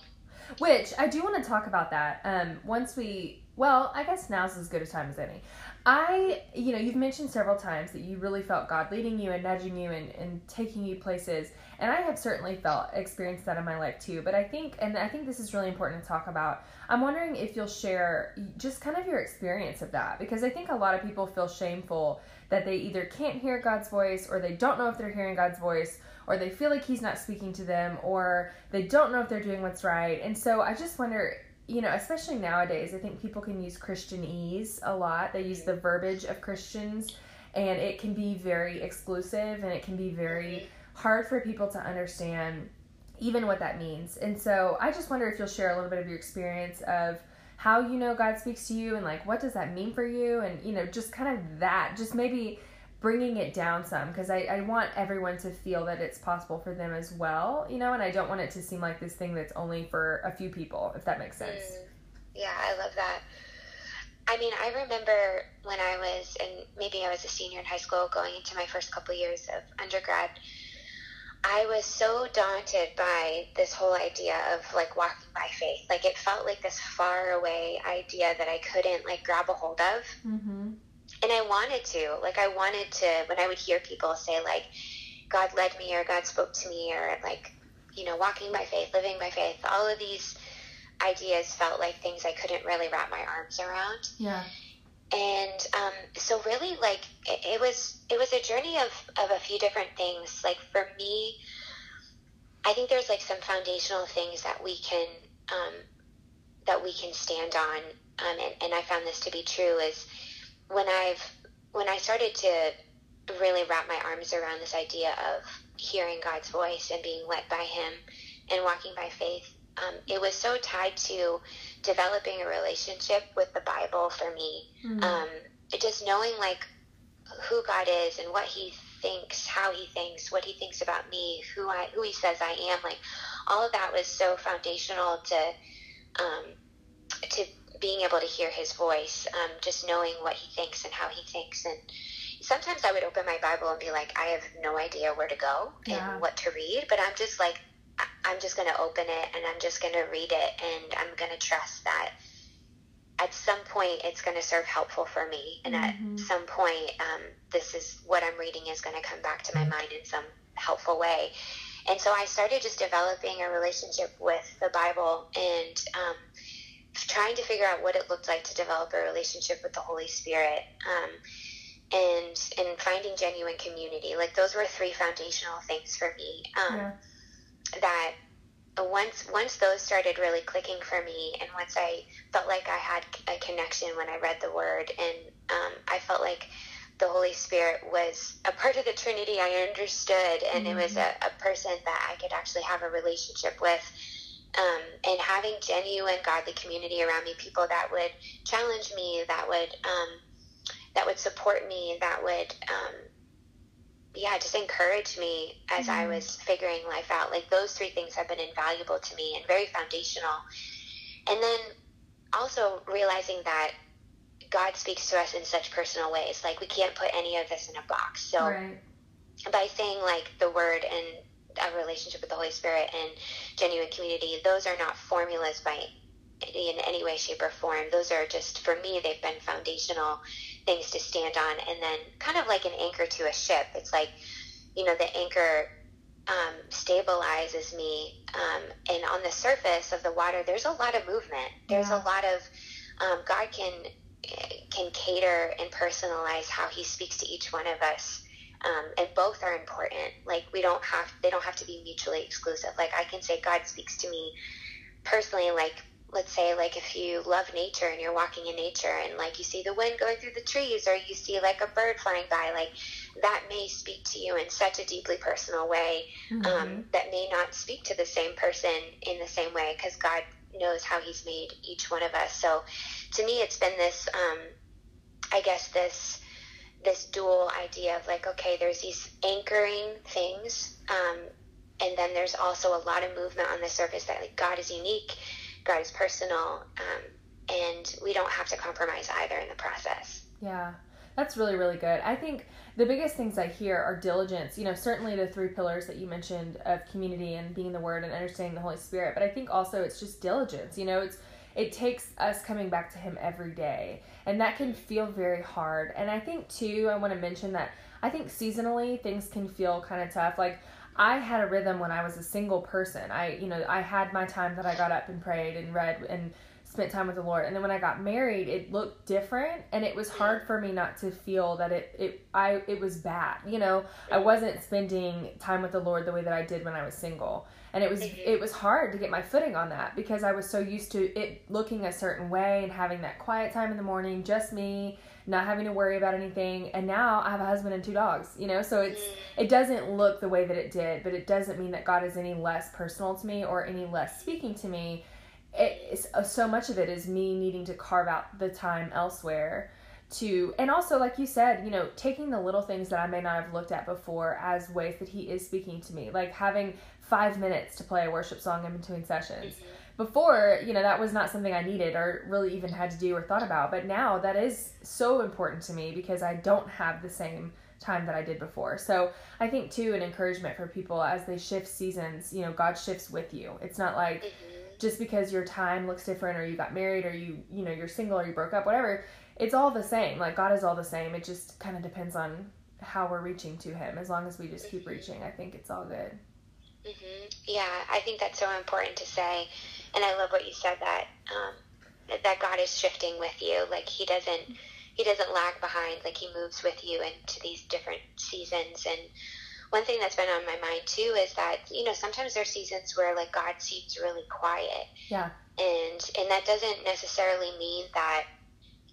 [SPEAKER 1] Which I do want to talk about that. Um, once we, well, I guess now's as good a time as any. I, you know, you've mentioned several times that you really felt God leading you and nudging you and, and taking you places. And I have certainly felt, experienced that in my life too. But I think, and I think this is really important to talk about. I'm wondering if you'll share just kind of your experience of that. Because I think a lot of people feel shameful that they either can't hear God's voice or they don't know if they're hearing God's voice or they feel like He's not speaking to them or they don't know if they're doing what's right. And so I just wonder you know, especially nowadays, I think people can use Christianese a lot. They use the verbiage of Christians, and it can be very exclusive and it can be very mm-hmm. Hard for people to understand even what that means. And so I just wonder if you'll share a little bit of your experience of how you know God speaks to you and like what does that mean for you and you know just kind of that just maybe bringing it down some because I, I want everyone to feel that it's possible for them as well, you know, and I don't want it to seem like this thing that's only for a few people, if that makes sense. Mm,
[SPEAKER 2] yeah, I love that. I mean, I remember when I was, and maybe I was a senior in high school going into my first couple years of undergrad, I was so daunted by this whole idea of like walking by faith. Like it felt like this far away idea that I couldn't like grab a hold of. Mm-hmm and I wanted to. Like I wanted to when I would hear people say like God led me or God spoke to me or like you know walking by faith, living by faith. All of these ideas felt like things I couldn't really wrap my arms around.
[SPEAKER 1] Yeah.
[SPEAKER 2] And so really like it, it was it was a journey of of a few different things. Like for me, I think there's like some foundational things that we can um, that we can stand on. Um, and, and I found this to be true is when I've when I started to really wrap my arms around this idea of hearing God's voice and being led by Him and walking by faith, um, it was so tied to developing a relationship with the Bible for me. Mm-hmm. Just knowing like who God is and what He thinks, how He thinks, what He thinks about me, who I who He says I am, like all of that was so foundational to um, to being able to hear his voice, um, just knowing what he thinks and how he thinks. And sometimes I would open my Bible and be like, I have no idea where to go yeah. and what to read, but I'm just like, I'm just going to open it and I'm just going to read it and I'm going to trust that at some point it's going to serve helpful for me and
[SPEAKER 1] Mhm.
[SPEAKER 2] at some point um, this is what i'm reading is going to come back to my mind in some helpful way and so i started just developing a relationship with the bible and um, trying to figure out what it looked like to develop a relationship with the holy spirit um, and and finding genuine community like those were three foundational things for me um,
[SPEAKER 1] Yeah.
[SPEAKER 2] that once once those started really clicking for me and once i felt like i had a connection when i read the word and um, i felt like the holy spirit was a part of the trinity i understood and it was a, a person that i could actually have a relationship with um, and having genuine godly community around me people that would challenge me that would um, that would support me that would um, yeah just encourage me as i
[SPEAKER 1] Mhm.
[SPEAKER 2] was figuring life out like those three things have been invaluable to me and very foundational and then also realizing that god speaks to us in such personal ways like we can't put any of this in a box so
[SPEAKER 1] right.
[SPEAKER 2] by saying like the word and a relationship with the Holy Spirit and genuine community, those are not formulas by in any way, shape, or form. Those are just for me, they've been foundational things to stand on, and then kind of like an anchor to a ship. It's like you know the anchor um, stabilizes me, um, and on the surface of the water, there's a lot of movement. There's
[SPEAKER 1] Yeah.
[SPEAKER 2] a lot of um, God can can cater and personalize how He speaks to each one of us um, and both are important. Like we don't have they don't have to be mutually exclusive. Like I can say God speaks to me personally. Like let's say like if you love nature and you're walking in nature and like you see the wind going through the trees or you see like a bird flying by, like that may speak to you in such a deeply personal way
[SPEAKER 1] Mhm.
[SPEAKER 2] um, that may not speak to the same person in the same way because God knows how He's made each one of us. So to me, it's been this, um, I guess, this this dual idea of like, okay, there's these anchoring things, um, and then there's also a lot of movement on the surface that like God is unique, Is personal, um, and we don't have to compromise either in the process.
[SPEAKER 1] Yeah, that's really, really good. I think the biggest things I hear are diligence. You know, certainly the three pillars that you mentioned of community and being the Word and understanding the Holy Spirit. But I think also it's just diligence. You know, it's it takes us coming back to Him every day, and that can feel very hard. And I think too, I want to mention that I think seasonally things can feel kind of tough. Like I had a rhythm when I was a single person. I, you know, I had my time that I got up and prayed and read and spent time with the Lord. And then when I got married, it looked different and it was hard for me not to feel that it it I it was bad. You know, I wasn't spending time with the Lord the way that I did when I was single. And it was
[SPEAKER 2] Mhm.
[SPEAKER 1] it was hard to get my footing on that because I was so used to it looking a certain way and having that quiet time in the morning, just me, not having to worry about anything. And now I have a husband and two dogs, you know? So it's it doesn't look the way that it did, but it doesn't mean that God is any less personal to me or any less speaking to me. It's uh, so much of it is me needing to carve out the time elsewhere to and also like you said, you know, taking the little things that I may not have looked at before as ways that he is speaking to me, like having 5 minutes to play a worship song in between sessions. Before, you know, that was not something I needed or really even had to do or thought about, but now that is so important to me because I don't have the same time that I did before. So I think too an encouragement for people as they shift seasons, you know, God shifts with you. It's not like
[SPEAKER 2] Mhm.
[SPEAKER 1] just because your time looks different or you got married or you you know you're single or you broke up whatever it's all the same. Like god is all the same. It just kind of depends on how we're reaching to him. As long as we just keep reaching i think it's all good.
[SPEAKER 2] Hmm Yeah, I think that's so important to say, and I love what you said that um, that God is shifting with you. Like He doesn't He doesn't lag behind. Like He moves with you into these different seasons. And one thing that's been on my mind too is that you know sometimes there are seasons where like God seems really quiet,
[SPEAKER 1] yeah
[SPEAKER 2] and and that doesn't necessarily mean that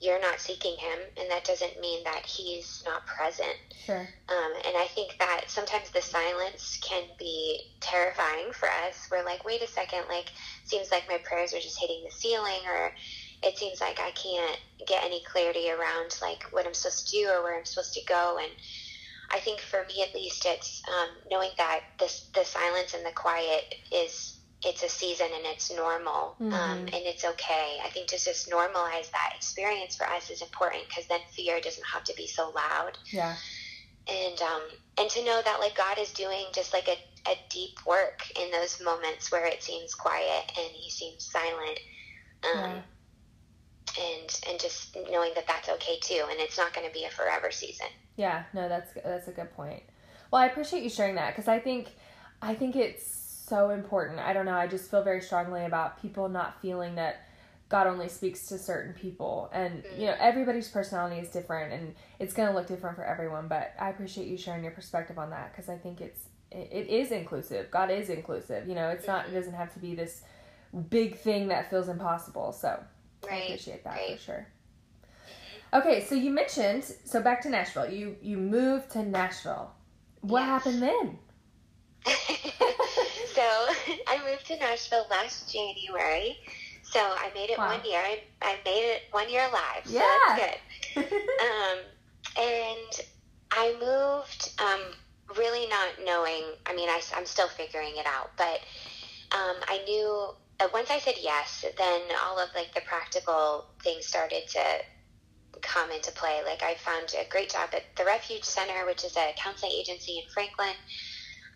[SPEAKER 2] you're not seeking Him, and that doesn't mean that He's not present.
[SPEAKER 1] sure
[SPEAKER 2] Um, and I think that sometimes the silence can be terrifying for us. We're like, wait a second, like, seems like my prayers are just hitting the ceiling, or it seems like I can't get any clarity around, like, what I'm supposed to do or where I'm supposed to go. And I think for me, at least, it's um, knowing that this, the silence and the quiet is. It's a season and it's normal um,
[SPEAKER 1] Mhm.
[SPEAKER 2] and it's okay. I think to just normalize that experience for us is important because then fear doesn't have to be so loud
[SPEAKER 1] yeah
[SPEAKER 2] and um, and to know that like God is doing just like a, a deep work in those moments where it seems quiet and He seems silent. Um, and and just knowing that that's okay too and it's not going to be a forever season
[SPEAKER 1] yeah no that's that's a good point well i appreciate you sharing that because i think i think it's so important i don't know i just feel very strongly about people not feeling that god only speaks to certain people and you know everybody's personality is different and it's going to look different for everyone but i appreciate you sharing your perspective on that because i think it's it, is inclusive god is inclusive you know it's not it mm-hmm. doesn't have to be this big thing that feels impossible so right. i appreciate that right. for sure okay so you mentioned so back to nashville you you moved to nashville what yes. happened then
[SPEAKER 2] i moved to nashville last january so I made it wow. one year. I, I made it one year alive. So yeah. that's good. um, and I moved um, really not knowing. I mean, I, I'm still figuring it out, but um, I knew uh, once I said yes, then all of like the practical things started to come into play. Like I found a great job at the Refuge Center, which is a counseling agency in Franklin.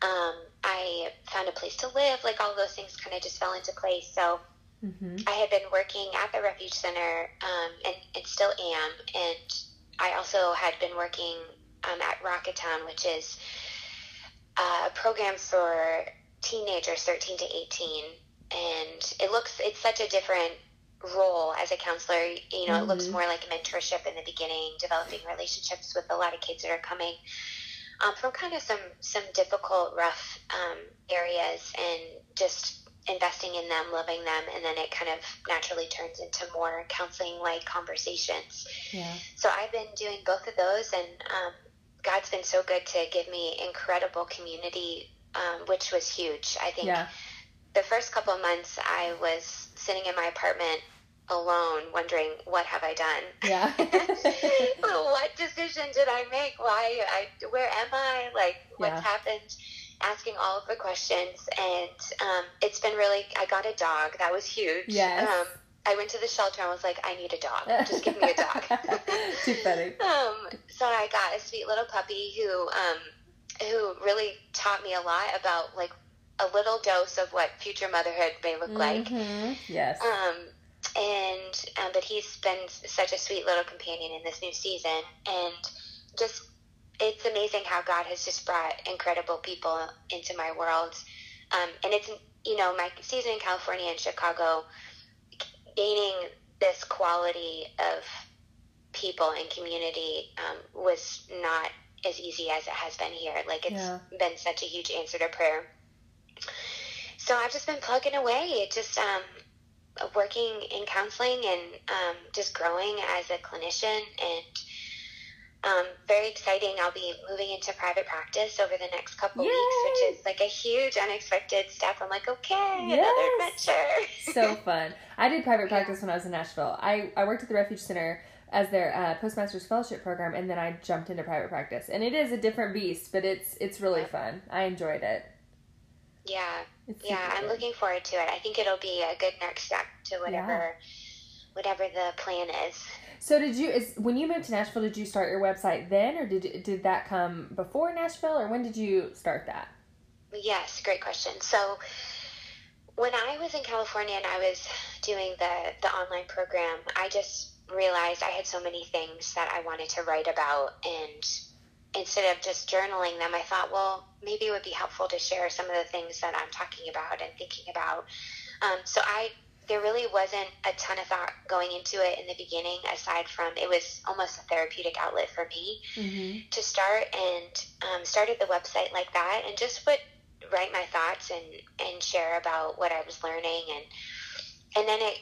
[SPEAKER 2] Um, I found a place to live. Like all those things kind of just fell into place. So Mm-hmm. I had been working at the Refuge Center um, and, and still am. And I also had been working um, at Rocketown, which is uh, a program for teenagers 13 to 18. And it looks, it's such a different role as a counselor. You know, mm-hmm. it looks mm-hmm. more like mentorship in the beginning, developing relationships with a lot of kids that are coming um, from kind of some, some difficult, rough um, areas and just investing in them, loving them, and then it kind of naturally turns into more counseling like conversations. Yeah. So I've been doing both of those, and um, God's been so good to give me incredible community, um, which was huge. I think yeah. the first couple of months I was sitting in my apartment alone wondering what have i done yeah what decision did i make why i where am i like what's yeah. happened asking all of the questions, and um, it's been really. I got a dog. That was huge. Yes. Um, I went to the shelter and was like, I need a dog. Just give me a dog.
[SPEAKER 1] Too funny.
[SPEAKER 2] Um, so I got a sweet little puppy who, um, who really taught me a lot about like a little dose of what future motherhood may look mm-hmm.
[SPEAKER 1] like. Yes.
[SPEAKER 2] Um, and um, but he's been such a sweet little companion in this new season, and just it's amazing how God has just brought incredible people into my world. Um, and it's, you know, my season in California and Chicago, gaining this quality of people and community um, was not as easy as it has been here. Like, it's yeah. been such a huge answer to prayer. So I've just been plugging away, It just um, working in counseling and um, just growing as a clinician and um, very exciting. I'll be moving into private practice over the next couple Yay! weeks, which is like a huge unexpected step. I'm like, okay, yes! another adventure.
[SPEAKER 1] so fun. I did private practice yeah. when I was in Nashville. I, I worked at the Refuge Center as their uh, postmaster's fellowship program, and then I jumped into private practice. And it is a different beast, but it's it's really yeah. fun. I enjoyed it.
[SPEAKER 2] Yeah, yeah, I'm good. looking forward to it. I think it'll be a good next step to whatever yeah. whatever the plan is.
[SPEAKER 1] So did you is when you moved to Nashville? Did you start your website then, or did did that come before Nashville, or when did you start that?
[SPEAKER 2] Yes, great question. So when I was in California and I was doing the the online program, I just realized I had so many things that I wanted to write about and instead of just journaling them, I thought, well, maybe it would be helpful to share some of the things that I'm talking about and thinking about. Um, so I there really wasn't a ton of thought going into it in the beginning, aside from it was almost a therapeutic outlet for me mm-hmm. to start and um, started the website like that and just would write my thoughts and, and share about what I was learning and and then it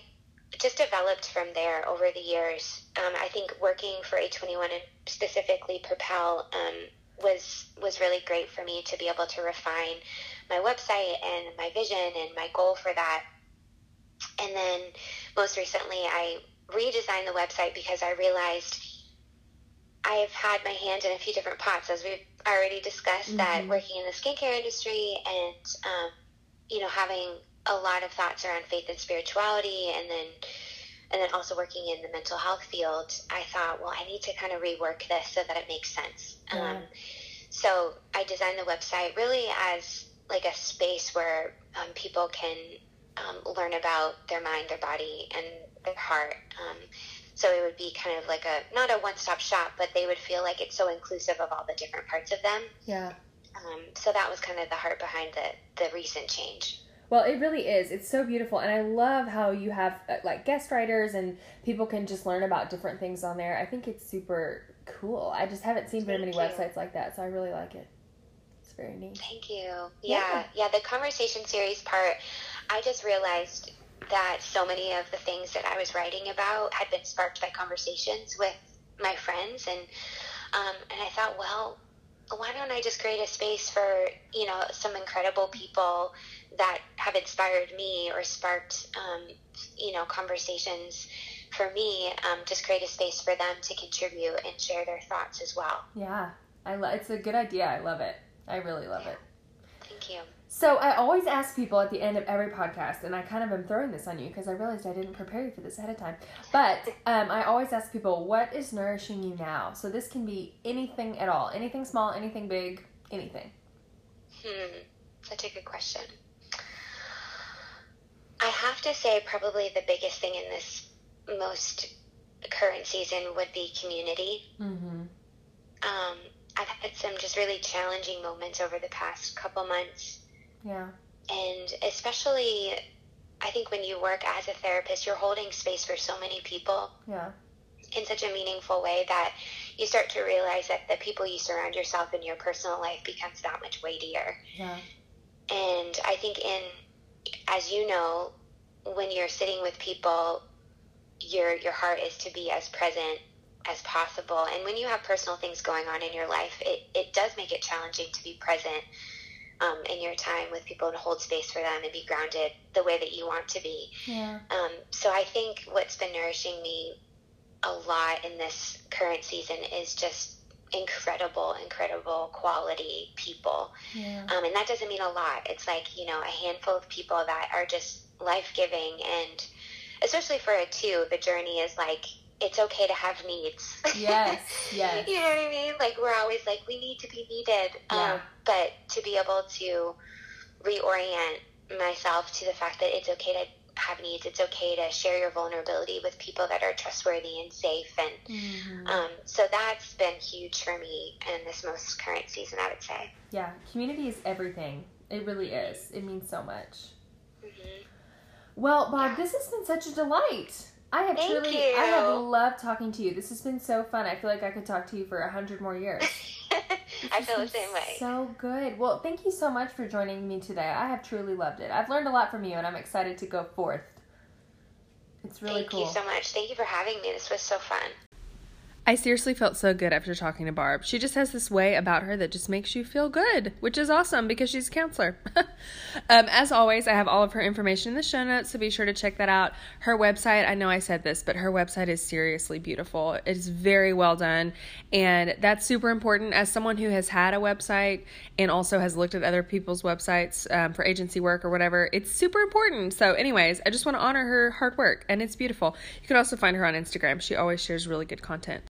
[SPEAKER 2] just developed from there over the years. Um, I think working for A21 and specifically Propel um, was was really great for me to be able to refine my website and my vision and my goal for that and then most recently, I redesigned the website because I realized I've had my hand in a few different pots, as we've already discussed, mm-hmm. that working in the skincare industry and, um, you know, having a lot of thoughts around faith and spirituality and then and then also working in the mental health field, I thought, well, I need to kind of rework this so that it makes sense. Um, so I designed the website really as like a space where um, people can um, learn about their mind, their body, and their heart. Um, so it would be kind of like a not a one stop shop, but they would feel like it's so inclusive of all the different parts of them.
[SPEAKER 1] Yeah.
[SPEAKER 2] Um, so that was kind of the heart behind the the recent change.
[SPEAKER 1] Well, it really is. It's so beautiful, and I love how you have uh, like guest writers and people can just learn about different things on there. I think it's super cool. I just haven't seen very many
[SPEAKER 2] you.
[SPEAKER 1] websites like that, so I really like it. It's very neat.
[SPEAKER 2] Thank you.
[SPEAKER 1] Yeah.
[SPEAKER 2] Yeah, yeah. The conversation series part, I just realized that so many of the things that I was writing about had been sparked by conversations with my friends, and um, and I thought, well, why don't I just create a space for you know some incredible people that have inspired me or sparked um, you know conversations for me. Um, just create a space for them to contribute and share their thoughts as well.
[SPEAKER 1] Yeah, I lo- it's a good idea. I love it. I really love it.
[SPEAKER 2] Thank you.
[SPEAKER 1] So I always ask people at the end of every podcast, and I kind of am throwing this on you because I realized I didn't prepare you for this ahead of time. But um, I always ask people, what is nourishing you now? So this can be anything at all, anything small, anything big, anything.
[SPEAKER 2] Hmm, such a good question. I have to say, probably the biggest thing in this most current season would be community.
[SPEAKER 1] Mm-hmm.
[SPEAKER 2] Um, I've had some just really challenging moments over the past couple months,
[SPEAKER 1] Yeah.
[SPEAKER 2] and especially, I think when you work as a therapist, you're holding space for so many people
[SPEAKER 1] Yeah.
[SPEAKER 2] in such a meaningful way that you start to realize that the people you surround yourself in your personal life becomes that much weightier.
[SPEAKER 1] Yeah.
[SPEAKER 2] And I think in, as you know, when you're sitting with people, your your heart is to be as present as possible. And when you have personal things going on in your life, it, it does make it challenging to be present um, in your time with people and hold space for them and be grounded the way that you want to be.
[SPEAKER 1] Yeah.
[SPEAKER 2] Um, so I think what's been nourishing me a lot in this current season is just incredible, incredible quality people.
[SPEAKER 1] Yeah.
[SPEAKER 2] Um, and that doesn't mean a lot. It's like, you know, a handful of people that are just life giving. And especially for a two, the journey is like, it's okay to have needs.
[SPEAKER 1] Yes, yes.
[SPEAKER 2] you know what I mean? Like, we're always like, we need to be needed.
[SPEAKER 1] Yeah.
[SPEAKER 2] Um, but to be able to reorient myself to the fact that it's okay to have needs, it's okay to share your vulnerability with people that are trustworthy and safe. And
[SPEAKER 1] Mhm.
[SPEAKER 2] um, so that's been huge for me in this most current season, I would say.
[SPEAKER 1] Yeah. Community is everything. It really is. It means so much.
[SPEAKER 2] hmm
[SPEAKER 1] Well, Barb, this has been such a delight. I have
[SPEAKER 2] Thank
[SPEAKER 1] truly,
[SPEAKER 2] you.
[SPEAKER 1] I have loved talking to you. This has been so fun. I feel like I could talk to you for a hundred more years.
[SPEAKER 2] I feel the same way.
[SPEAKER 1] So good. Well, thank you so much for joining me today. I have truly loved it. I've learned a lot from you, and I'm excited to go forth. It's really cool.
[SPEAKER 2] Thank
[SPEAKER 1] cool.
[SPEAKER 2] you so much. Thank you for having me. This was so fun.
[SPEAKER 1] I seriously felt so good after talking to Barb. She just has this way about her that just makes you feel good, which is awesome because she's a counselor. um, as always, I have all of her information in the show notes, so be sure to check that out. Her website, I know I said this, but her website is seriously beautiful. It's very well done, and that's super important. As someone who has had a website and also has looked at other people's websites um, for agency work or whatever, it's super important. So, anyways, I just want to honor her hard work, and it's beautiful. You can also find her on Instagram. She always shares really good content.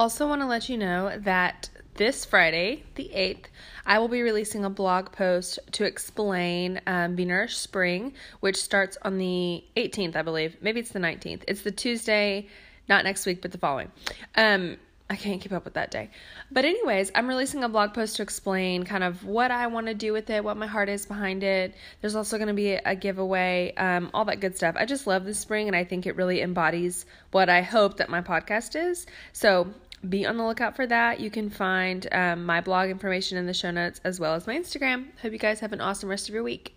[SPEAKER 1] Also, want to let you know that this Friday, the 8th, I will be releasing a blog post to explain um, Be Nourished Spring, which starts on the 18th, I believe. Maybe it's the 19th. It's the Tuesday, not next week, but the following. Um, I can't keep up with that day. But, anyways, I'm releasing a blog post to explain kind of what I want to do with it, what my heart is behind it. There's also going to be a giveaway, um, all that good stuff. I just love the spring, and I think it really embodies what I hope that my podcast is. So, be on the lookout for that. You can find um, my blog information in the show notes as well as my Instagram. Hope you guys have an awesome rest of your week.